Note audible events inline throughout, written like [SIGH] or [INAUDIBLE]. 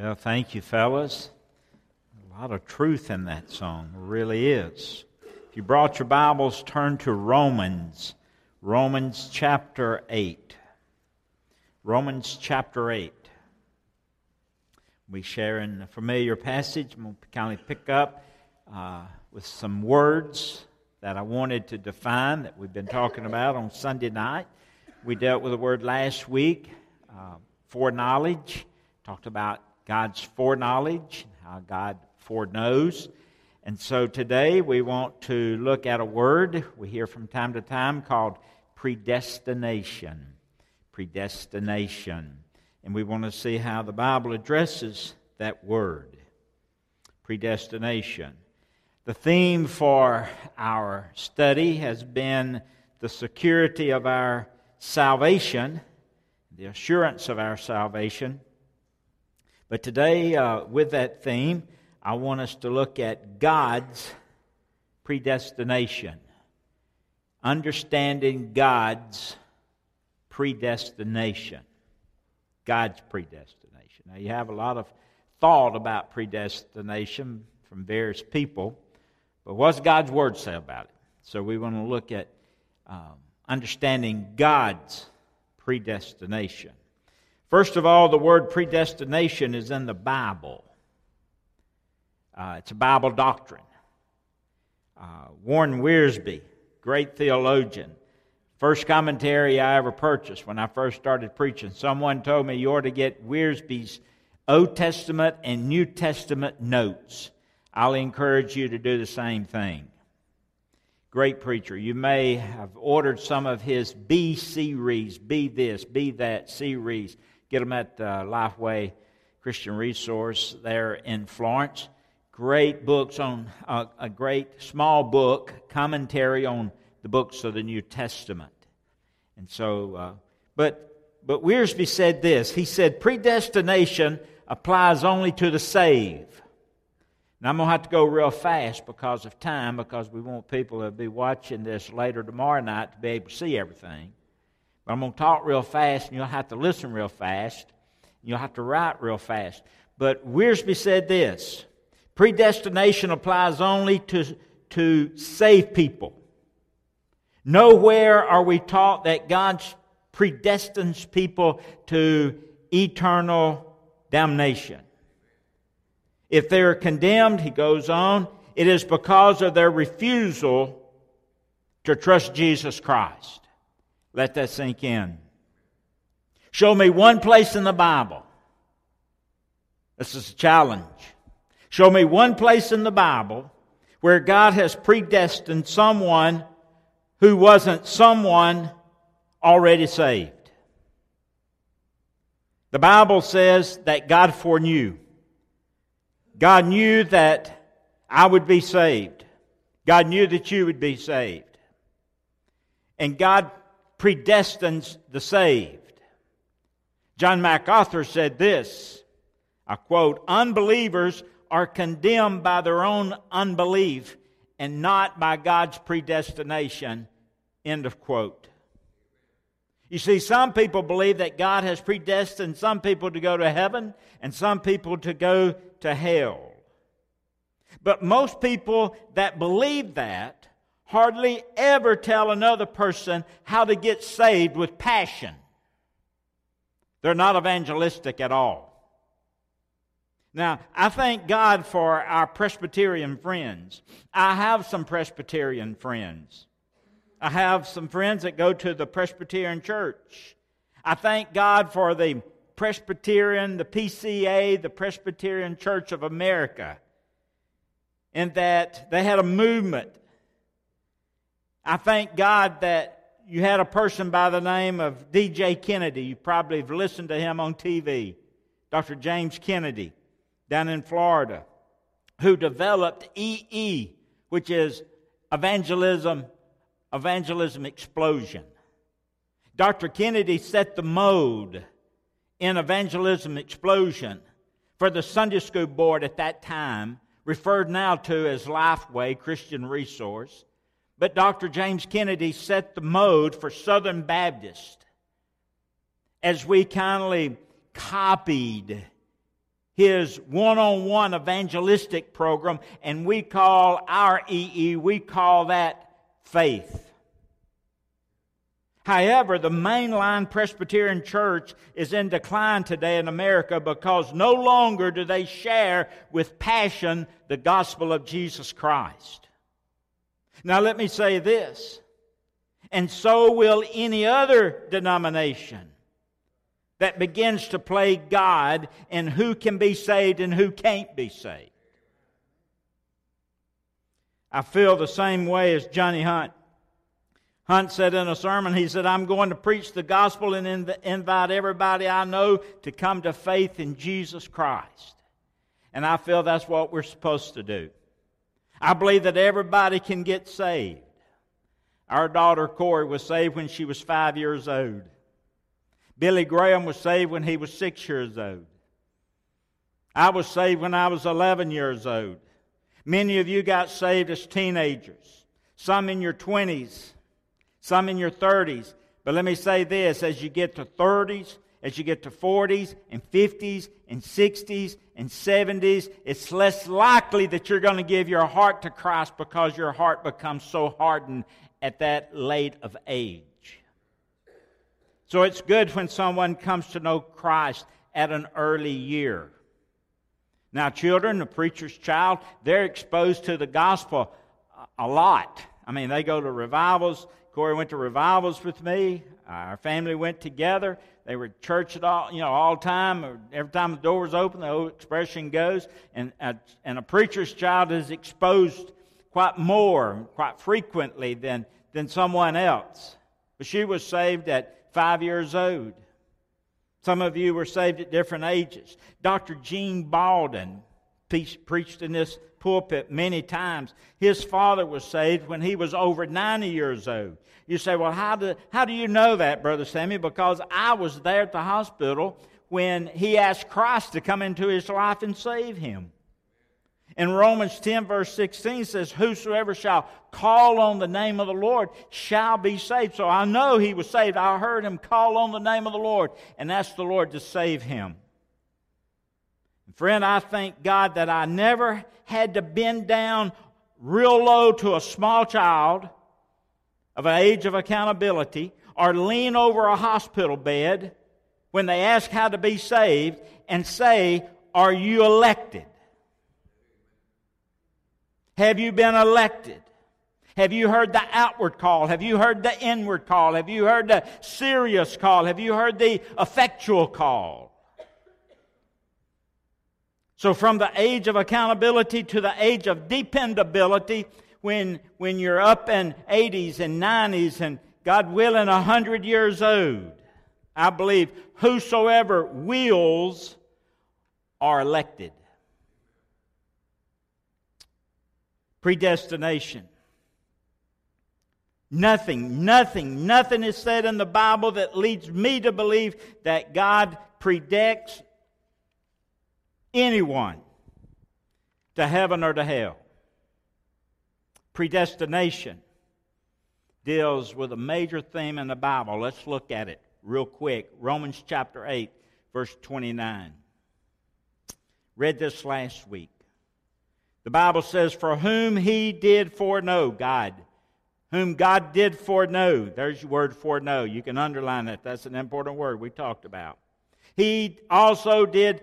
Well, thank you, fellas. A lot of truth in that song, really is. If you brought your Bibles, turn to Romans, Romans chapter 8. Romans chapter 8. We share in a familiar passage. I'm going to kind of pick up uh, with some words that I wanted to define that we've been talking about on Sunday night. We dealt with the word last week, uh, foreknowledge. Talked about God's foreknowledge, how God foreknows. And so today we want to look at a word we hear from time to time called predestination. Predestination. And we want to see how the Bible addresses that word predestination. The theme for our study has been the security of our salvation, the assurance of our salvation. But today, uh, with that theme, I want us to look at God's predestination. Understanding God's predestination. God's predestination. Now, you have a lot of thought about predestination from various people, but what's God's Word say about it? So, we want to look at um, understanding God's predestination. First of all, the word predestination is in the Bible. Uh, it's a Bible doctrine. Uh, Warren Wiersbe, great theologian, first commentary I ever purchased when I first started preaching. Someone told me you ought to get Wiersbe's Old Testament and New Testament notes. I'll encourage you to do the same thing. Great preacher. You may have ordered some of his Be series, Be This, Be That series. Get them at uh, Lifeway Christian Resource there in Florence. Great books on uh, a great small book, commentary on the books of the New Testament. And so, uh, but, but Wiersbe said this. He said, predestination applies only to the saved. Now, I'm going to have to go real fast because of time, because we want people to be watching this later tomorrow night to be able to see everything. But I'm going to talk real fast, and you'll have to listen real fast. You'll have to write real fast. But Wiersbe said this predestination applies only to, to save people. Nowhere are we taught that God predestines people to eternal damnation. If they're condemned, he goes on, it is because of their refusal to trust Jesus Christ. Let that sink in. Show me one place in the Bible. This is a challenge. Show me one place in the Bible where God has predestined someone who wasn't someone already saved. The Bible says that God foreknew. God knew that I would be saved. God knew that you would be saved. And God predestines the saved. John MacArthur said this I quote, unbelievers are condemned by their own unbelief and not by God's predestination. End of quote. You see, some people believe that God has predestined some people to go to heaven and some people to go to hell. But most people that believe that hardly ever tell another person how to get saved with passion. They're not evangelistic at all. Now, I thank God for our Presbyterian friends. I have some Presbyterian friends. I have some friends that go to the Presbyterian church. I thank God for the Presbyterian, the PCA, the Presbyterian Church of America, and that they had a movement I thank God that you had a person by the name of D.J. Kennedy. You probably have listened to him on TV, Dr. James Kennedy, down in Florida, who developed EE, which is evangelism, evangelism explosion. Dr. Kennedy set the mode in evangelism explosion for the Sunday school board at that time, referred now to as Lifeway Christian Resource. But Dr. James Kennedy set the mode for Southern Baptist as we kindly copied his one on one evangelistic program, and we call our EE, we call that faith. However, the mainline Presbyterian Church is in decline today in America because no longer do they share with passion the gospel of Jesus Christ. Now, let me say this, and so will any other denomination that begins to play God in who can be saved and who can't be saved. I feel the same way as Johnny Hunt. Hunt said in a sermon, he said, I'm going to preach the gospel and invite everybody I know to come to faith in Jesus Christ. And I feel that's what we're supposed to do. I believe that everybody can get saved. Our daughter Corey was saved when she was five years old. Billy Graham was saved when he was six years old. I was saved when I was 11 years old. Many of you got saved as teenagers, some in your 20s, some in your 30s. But let me say this as you get to 30s, as you get to 40s and 50s and 60s and 70s, it's less likely that you're going to give your heart to Christ because your heart becomes so hardened at that late of age. So it's good when someone comes to know Christ at an early year. Now, children, the preacher's child, they're exposed to the gospel a lot. I mean, they go to revivals, Corey went to revivals with me. Our family went together. They were at church at all, you know, all the time. Every time the door was open, the old expression goes. And a, and a preacher's child is exposed quite more, quite frequently than, than someone else. But she was saved at five years old. Some of you were saved at different ages. Dr. Jean Baldwin preached in this pulpit many times. His father was saved when he was over 90 years old. You say, well, how do, how do you know that, Brother Sammy? Because I was there at the hospital when he asked Christ to come into his life and save him. In Romans 10, verse 16 says, Whosoever shall call on the name of the Lord shall be saved. So I know he was saved. I heard him call on the name of the Lord and ask the Lord to save him. Friend, I thank God that I never had to bend down real low to a small child of an age of accountability or lean over a hospital bed when they ask how to be saved and say, Are you elected? Have you been elected? Have you heard the outward call? Have you heard the inward call? Have you heard the serious call? Have you heard the effectual call? So, from the age of accountability to the age of dependability, when, when you're up in 80s and 90s and God willing 100 years old, I believe whosoever wills are elected. Predestination. Nothing, nothing, nothing is said in the Bible that leads me to believe that God predicts anyone to heaven or to hell. Predestination deals with a major theme in the Bible. Let's look at it real quick. Romans chapter 8, verse 29. Read this last week. The Bible says, For whom he did foreknow, God, whom God did foreknow. There's your word foreknow. You can underline that. That's an important word we talked about. He also did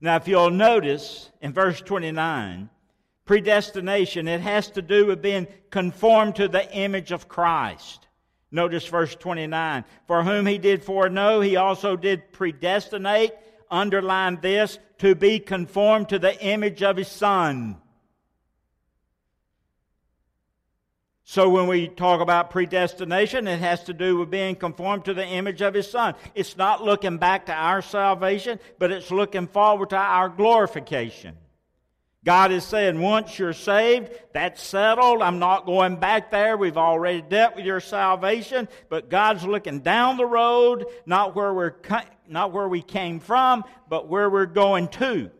Now, if you'll notice in verse 29, predestination, it has to do with being conformed to the image of Christ. Notice verse 29. For whom he did foreknow, he also did predestinate, underline this, to be conformed to the image of his Son. So when we talk about predestination, it has to do with being conformed to the image of His Son. It's not looking back to our salvation, but it's looking forward to our glorification. God is saying, once you're saved, that's settled. I'm not going back there. We've already dealt with your salvation. But God's looking down the road, not where we're, not where we came from, but where we're going to.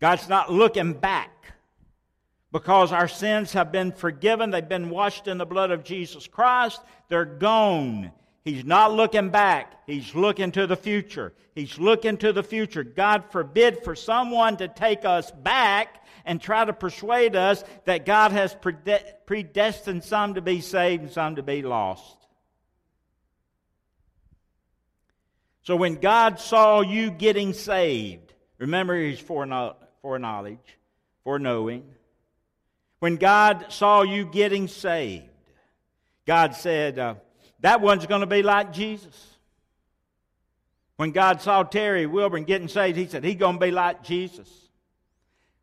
God's not looking back because our sins have been forgiven. They've been washed in the blood of Jesus Christ. They're gone. He's not looking back. He's looking to the future. He's looking to the future. God forbid for someone to take us back and try to persuade us that God has predestined some to be saved and some to be lost. So when God saw you getting saved, remember He's foreknowledge, foreknowing. When God saw you getting saved, God said, uh, That one's going to be like Jesus. When God saw Terry Wilburn getting saved, He said, He's going to be like Jesus.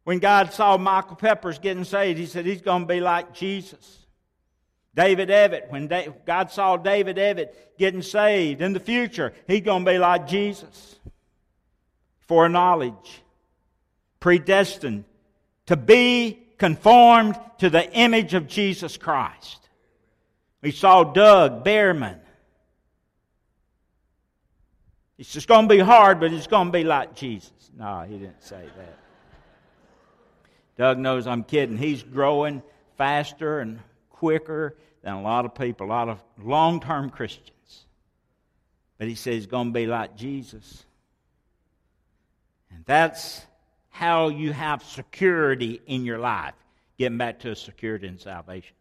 When God saw Michael Peppers getting saved, He said, He's going to be like Jesus. David Evett, when God saw David Evett getting saved in the future, he's going to be like Jesus. Foreknowledge, predestined to be conformed to the image of Jesus Christ. We saw Doug Behrman. It's just going to be hard, but it's going to be like Jesus. No, he didn't say that. Doug knows I'm kidding. He's growing faster and quicker than a lot of people, a lot of long term Christians. But he says he's going to be like Jesus. And that's how you have security in your life. Getting back to security and salvation.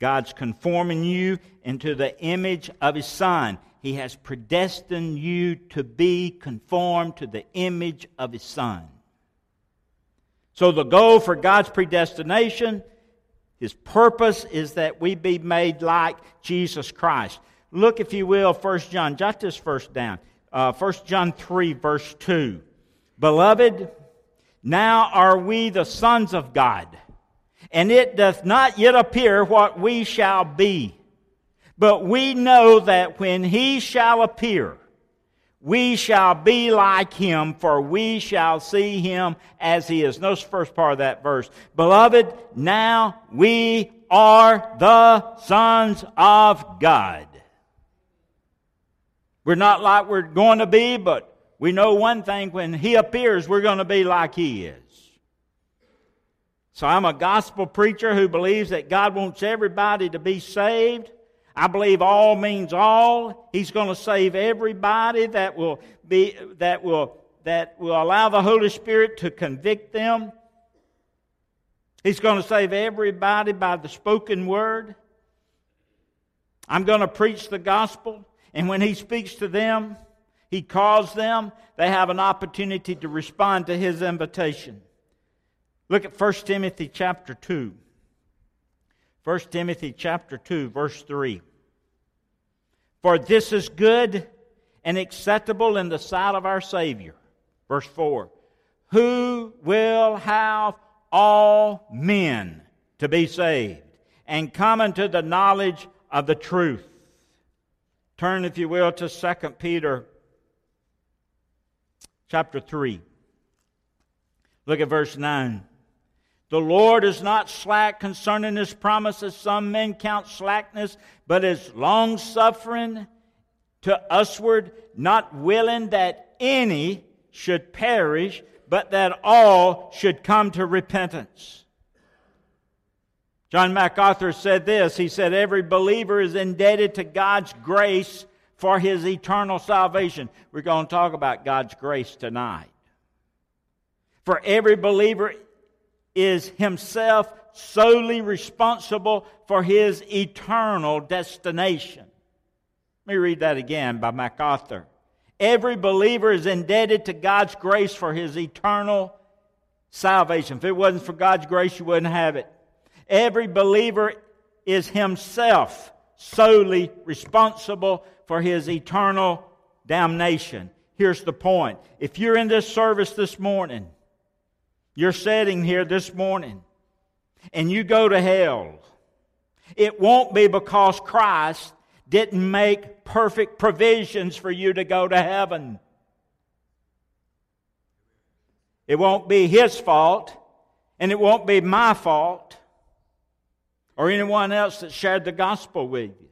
God's conforming you into the image of His Son. He has predestined you to be conformed to the image of His Son. So, the goal for God's predestination, His purpose is that we be made like Jesus Christ. Look, if you will, 1 John, jot this verse down. Uh, 1 John 3, verse 2. Beloved, now are we the sons of God, and it doth not yet appear what we shall be. But we know that when he shall appear, we shall be like him, for we shall see him as he is. Notice the first part of that verse. Beloved, now we are the sons of God. We're not like we're going to be, but we know one thing when He appears, we're going to be like He is. So I'm a gospel preacher who believes that God wants everybody to be saved. I believe all means all. He's going to save everybody that will be that will that will allow the Holy Spirit to convict them. He's going to save everybody by the spoken word. I'm going to preach the gospel, and when he speaks to them, he calls them, they have an opportunity to respond to his invitation. Look at 1 Timothy chapter 2. 1 Timothy chapter 2 verse 3. For this is good and acceptable in the sight of our Savior. Verse 4. Who will have all men to be saved and come into the knowledge of the truth. Turn, if you will, to 2 Peter chapter 3. Look at verse 9. The Lord is not slack concerning his promises. Some men count slackness, but is long suffering to usward, not willing that any should perish, but that all should come to repentance. John MacArthur said this. He said, Every believer is indebted to God's grace for his eternal salvation. We're going to talk about God's grace tonight. For every believer is himself solely responsible for his eternal destination. Let me read that again by MacArthur. Every believer is indebted to God's grace for his eternal salvation. If it wasn't for God's grace, you wouldn't have it. Every believer is himself solely responsible for his eternal damnation. Here's the point. If you're in this service this morning, you're sitting here this morning, and you go to hell, it won't be because Christ didn't make perfect provisions for you to go to heaven. It won't be his fault, and it won't be my fault or anyone else that shared the gospel with you.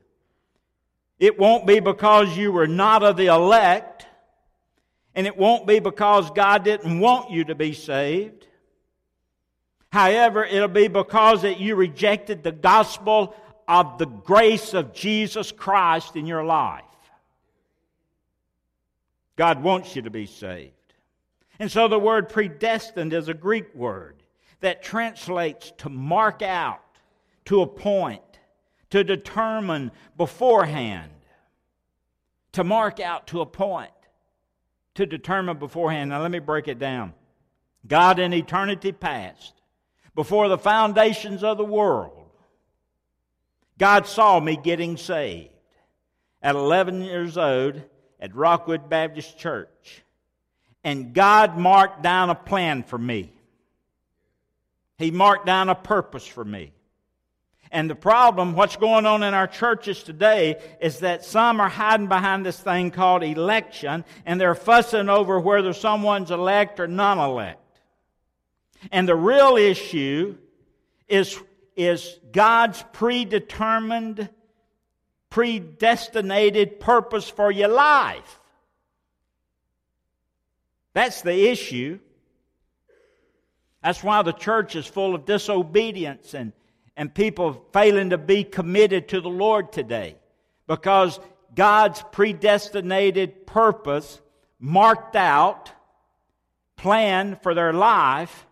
It won't be because you were not of the elect, and it won't be because God didn't want you to be saved. However, it'll be because that you rejected the gospel of the grace of Jesus Christ in your life. God wants you to be saved. And so the word predestined is a Greek word that translates to mark out, to appoint, to determine beforehand, to mark out, to appoint, to determine beforehand. Now let me break it down. God in eternity past, before the foundations of the world, God saw me getting saved at 11 years old at Rockwood Baptist Church. And God marked down a plan for me. He marked down a purpose for me. And the problem, what's going on in our churches today, is that some are hiding behind this thing called election, and they're fussing over whether someone's elect or non elect. And the real issue is, is God's predetermined, predestinated purpose for your life. That's the issue. That's why the church is full of disobedience and and people failing to be committed to the Lord today because God's predestinated purpose, marked out, plan for their life,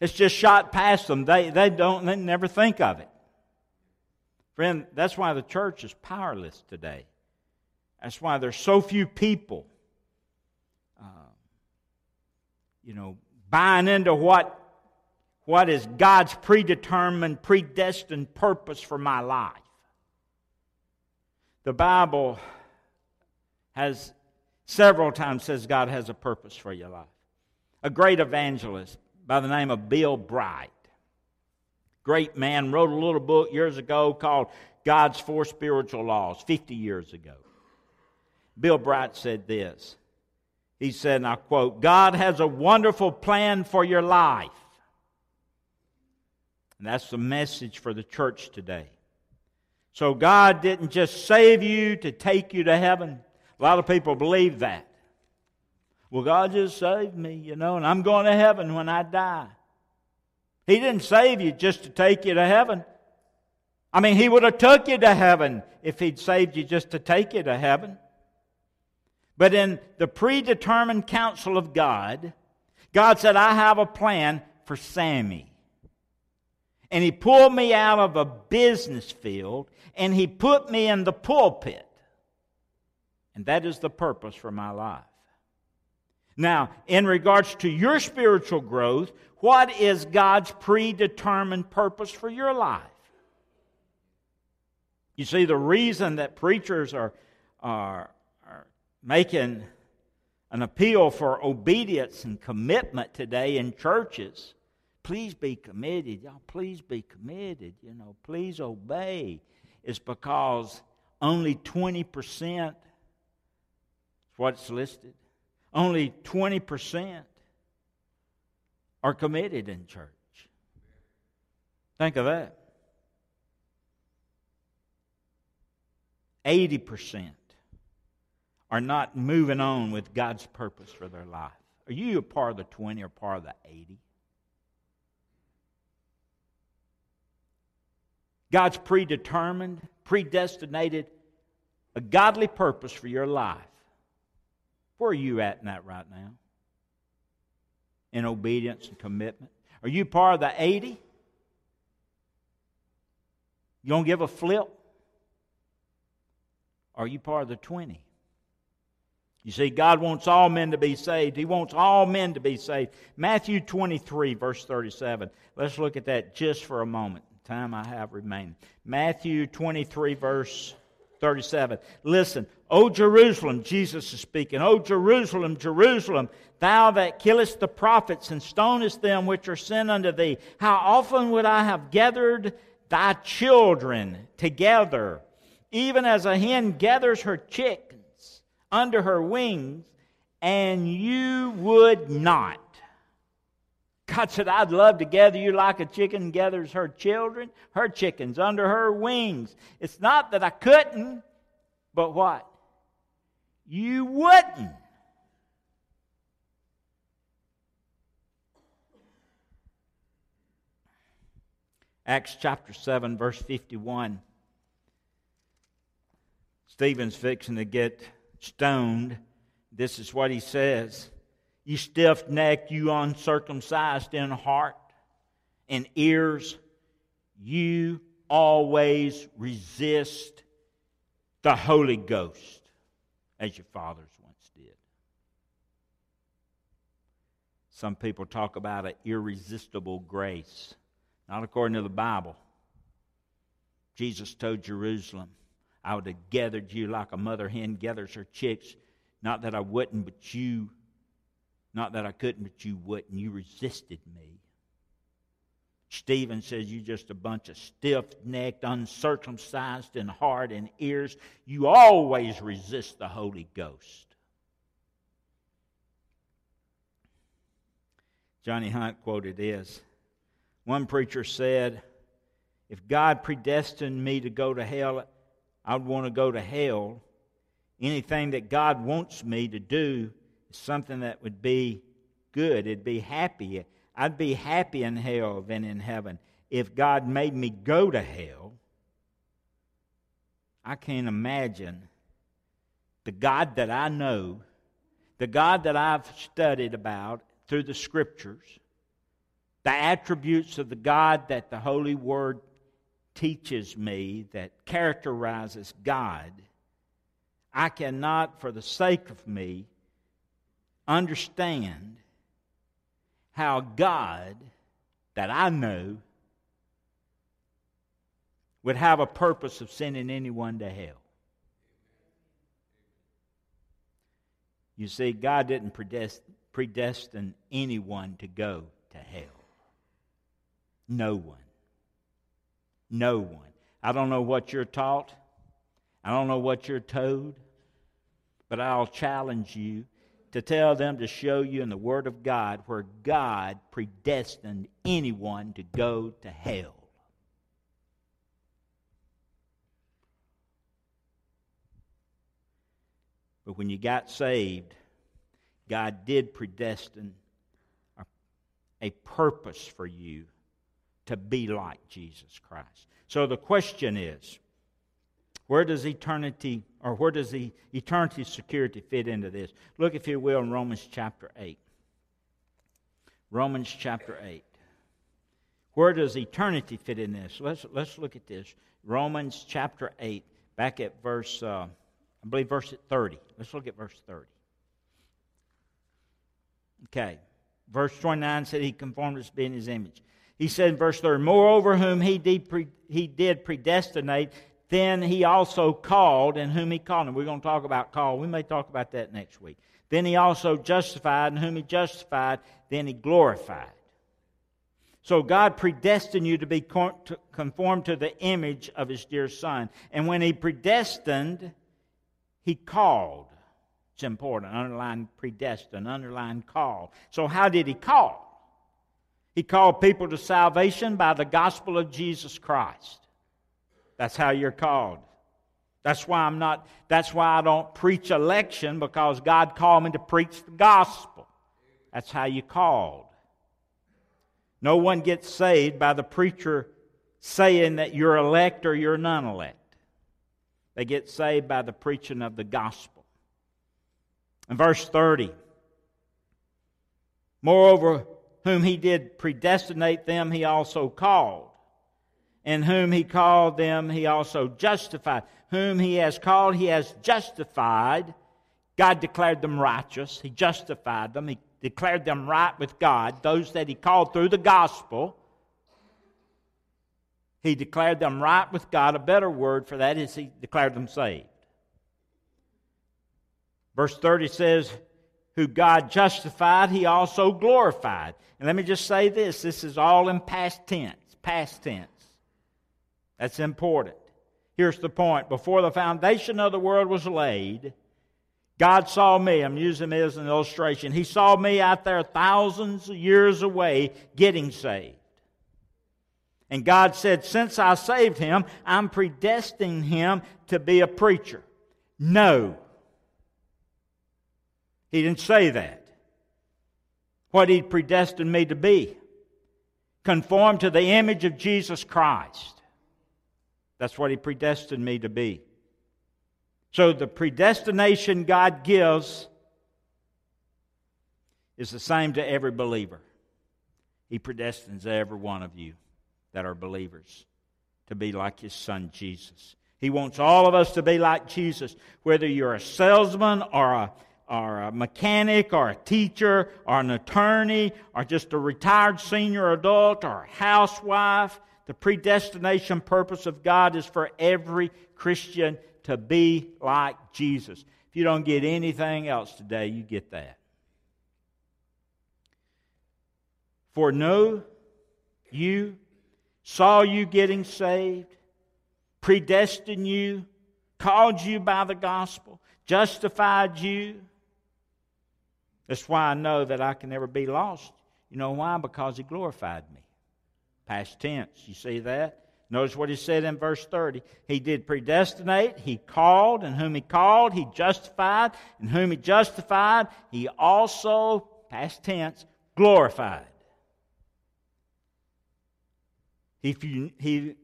it's just shot past them. They, they don't, they never think of it. Friend, that's why the church is powerless today. That's why there's so few people, uh, you know, buying into what what is God's predetermined, predestined purpose for my life. The Bible has several times says God has a purpose for your life. A great evangelist by the name of Bill Bright, great man, wrote a little book years ago called God's Four Spiritual Laws, 50 years ago. Bill Bright said this. He said, and I quote, God has a wonderful plan for your life. And that's the message for the church today. So God didn't just save you to take you to heaven. A lot of people believe that. Well, God just saved me, you know, and I'm going to heaven when I die. He didn't save you just to take you to heaven. I mean, He would have took you to heaven if He'd saved you just to take you to heaven. But in the predetermined counsel of God, God said, I have a plan for Sammy and he pulled me out of a business field and he put me in the pulpit. And that is the purpose for my life. Now, in regards to your spiritual growth, what is God's predetermined purpose for your life? You see, the reason that preachers are, are, are making an appeal for obedience and commitment today in churches please be committed. Y'all, please be committed. You know, please obey. Is because only 20% is what's listed. Only 20% are committed in church. Think of that. 80% are not moving on with God's purpose for their life. Are you a part of the 20 or part of the 80? God's predetermined, predestinated a godly purpose for your life. Where are you at in that right now? In obedience and commitment? Are you part of the 80? You don't give a flip? Are you part of the 20? You see, God wants all men to be saved. He wants all men to be saved. Matthew 23, verse 37. Let's look at that just for a moment time I have remaining. Matthew 23, verse 37. Listen, O Jerusalem, Jesus is speaking, O Jerusalem, Jerusalem, thou that killest the prophets and stonest them which are sent unto thee, how often would I have gathered thy children together, even as a hen gathers her chickens under her wings, and you would not. God said, I'd love to gather you like a chicken gathers her children, her chickens under her wings. It's not that I couldn't, but what? You wouldn't. Acts chapter 7, verse 51. Stephen's fixing to get stoned. This is what he says You stiff necked, you uncircumcised in heart and ears, you always resist the Holy Ghost as your fathers once did. Some people talk about an irresistible grace. Not according to the Bible. Jesus told Jerusalem, I would have gathered you like a mother hen gathers her chicks. Not that I wouldn't, but you, not that I couldn't, but you wouldn't. You resisted me. Stephen says, You're just a bunch of stiff necked, uncircumcised in heart and ears. You always resist the Holy Ghost. Johnny Hunt quoted this one preacher said, If God predestined me to go to hell, I'd want to go to hell. Anything that God wants me to do something that would be good. It'd be happy. I'd be happy in hell than in heaven. If God made me go to hell, I can't imagine the God that I know, the God that I've studied about through the scriptures the attributes of the God that the Holy Word teaches me that characterizes God, I cannot, for the sake of me, understand how God that I know would have a purpose of sending anyone to hell. You see, God didn't predestine anyone to go to hell. No one. No one. I don't know what you're taught. I don't know what you're told. But I'll challenge you to tell them to show you in the Word of God where God predestined anyone to go to hell. But when you got saved, God did predestine a, a purpose for you to be like Jesus Christ. So the question is where does eternity or where does the eternity security fit into this? Look, if you will, in Romans chapter 8. Romans chapter 8. Where does eternity fit in this? Let's, let's look at this. Romans chapter 8, back at verse, uh, I believe, verse 30. Let's look at verse 30. Okay. Verse 29 said he conformed us to be in his image. He said in verse 3 Moreover, whom he did, pre- he did predestinate, then he also called, and whom he called. And we're going to talk about call. We may talk about that next week. Then he also justified, and whom he justified, then he glorified. So God predestined you to be conformed to the image of his dear Son. And when he predestined, he called. It's important. Underline predestined, underline call. So how did he call? He called people to salvation by the gospel of Jesus Christ. That's how you're called. That's why I'm not, that's why I don't preach election because God called me to preach the gospel. That's how you called. No one gets saved by the preacher saying that you're elect or you're non elect. They get saved by the preaching of the gospel. In verse 30, moreover, whom he did predestinate them, he also called. And whom he called them, he also justified. Whom he has called, he has justified. God declared them righteous. He justified them. He declared them right with God, those that he called through the gospel. He declared them right with God. A better word for that is he declared them saved. Verse 30 says, Who God justified, he also glorified. And let me just say this this is all in past tense. Past tense. That's important. Here's the point. Before the foundation of the world was laid, God saw me. I'm using it as an illustration. He saw me out there thousands of years away getting saved. And God said, Since I saved him, I'm predestining him to be a preacher. No. He didn't say that. What he predestined me to be conform to the image of Jesus Christ. That's what he predestined me to be. So the predestination God gives is the same to every believer. He predestines every one of you that are believers to be like his son Jesus. He wants all of us to be like Jesus, whether you're a salesman or a, or a mechanic or a teacher or an attorney or just a retired senior adult or a housewife. The predestination purpose of God is for every Christian to be like Jesus. If you don't get anything else today, you get that. For know you saw you getting saved, predestined you, called you by the gospel, justified you. That's why I know that I can never be lost. You know why? Because He glorified me. Past tense. You see that? Notice what he said in verse 30. He did predestinate, he called, and whom he called, he justified, and whom he justified, he also, past tense, glorified. He, he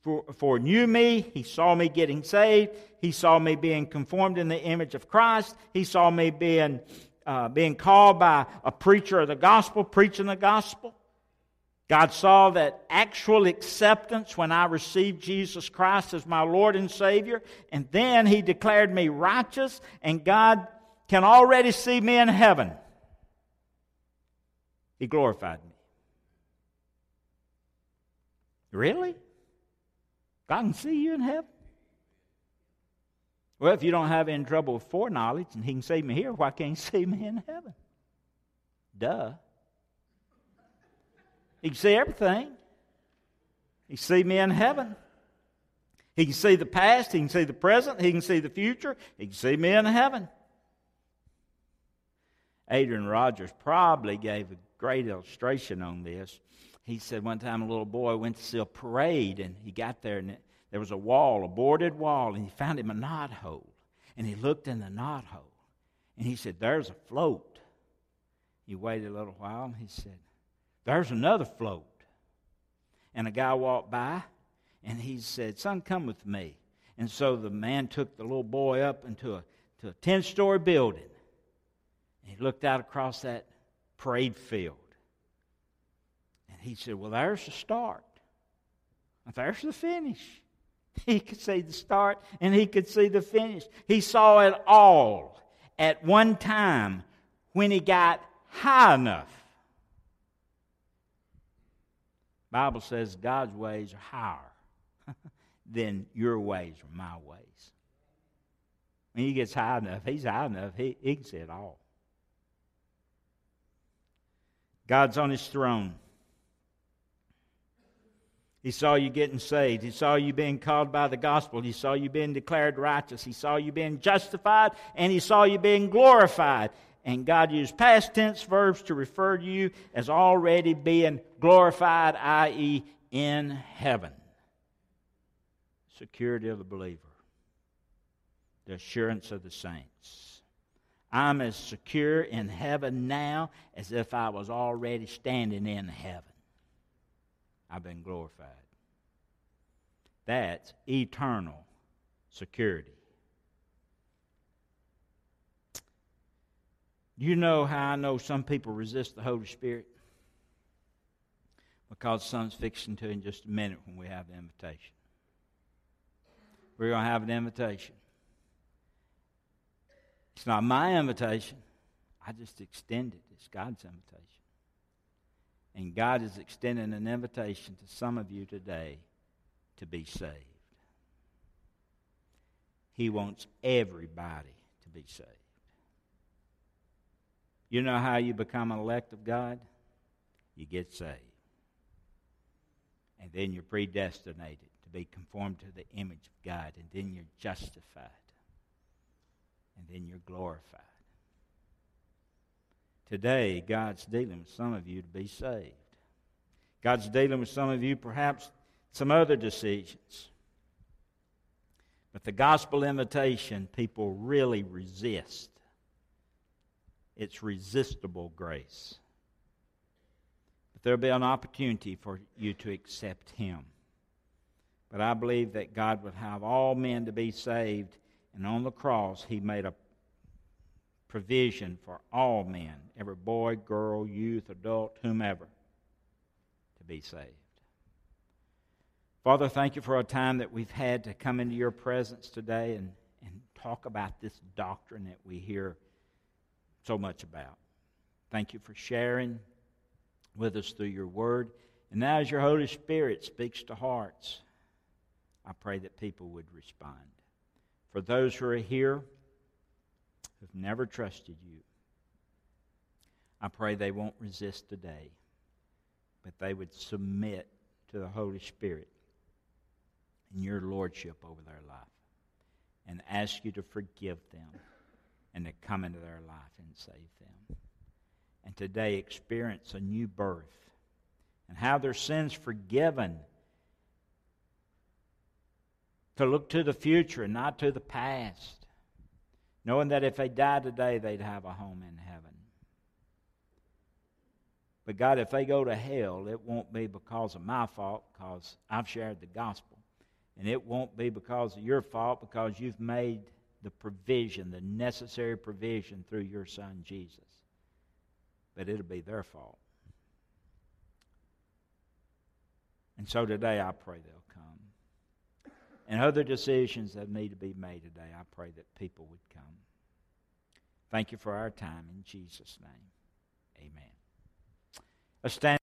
for, foreknew me. He saw me getting saved. He saw me being conformed in the image of Christ. He saw me being, uh, being called by a preacher of the gospel, preaching the gospel. God saw that actual acceptance when I received Jesus Christ as my Lord and Savior, and then He declared me righteous, and God can already see me in heaven. He glorified me. Really? God can see you in heaven? Well, if you don't have any trouble with foreknowledge and He can see me here, why can't He [LAUGHS] see me in heaven? Duh. He can see everything. He can see me in heaven. He can see the past. He can see the present. He can see the future. He can see me in heaven. Adrian Rogers probably gave a great illustration on this he said one time a little boy went to see a parade and he got there and there was a wall, a boarded wall, and he found him a knot hole. And he looked in the knot hole and he said, There's a float. He waited a little while and he said, There's another float. And a guy walked by and he said, Son, come with me. And so the man took the little boy up into a, to a 10 story building. And he looked out across that parade field And he said, Well, there's the start. And There's the finish. [LAUGHS] He could see the start and he could see the finish. He saw it all at one time when he got high enough. Bible says God's ways are higher [LAUGHS] than your ways or my ways. When he gets high enough, he's high enough, he, he can see it all. God's on his throne. He saw you getting saved. He saw you being called by the gospel. He saw you being declared righteous. He saw you being justified. And he saw you being glorified. And God used past tense verbs to refer to you as already being glorified, i.e., in heaven. Security of the believer, the assurance of the saints. I'm as secure in heaven now as if I was already standing in heaven. I've been glorified. That's eternal security. You know how I know some people resist the Holy Spirit? Because Son's fixing to in just a minute when we have the invitation. We're going to have an invitation. It's not my invitation. I just extend it. It's God's invitation. And God is extending an invitation to some of you today to be saved. He wants everybody to be saved. You know how you become an elect of God? You get saved. And then you're predestinated to be conformed to the image of God. And then you're justified. And then you're glorified. Today, God's dealing with some of you to be saved. God's dealing with some of you, perhaps some other decisions. But the gospel invitation, people really resist. It's resistible grace. But there'll be an opportunity for you to accept Him. But I believe that God would have all men to be saved, and on the cross, He made a provision for all men, every boy, girl, youth, adult, whomever, to be saved. Father, thank you for a time that we've had to come into your presence today and, and talk about this doctrine that we hear so much about. Thank you for sharing with us through your word. And now, as your Holy Spirit speaks to hearts, I pray that people would respond. For those who are here who've never trusted you, I pray they won't resist today, but they would submit to the Holy Spirit and your lordship over their life and ask you to forgive them and to come into their life and save them. And today experience a new birth and have their sins forgiven. To look to the future and not to the past, knowing that if they die today, they'd have a home in heaven. But God, if they go to hell, it won't be because of my fault, because I've shared the gospel. And it won't be because of your fault, because you've made the provision, the necessary provision through your son Jesus. But it'll be their fault. And so today I pray they'll come. And other decisions that need to be made today, I pray that people would come. Thank you for our time in Jesus' name. Amen. Let's stand.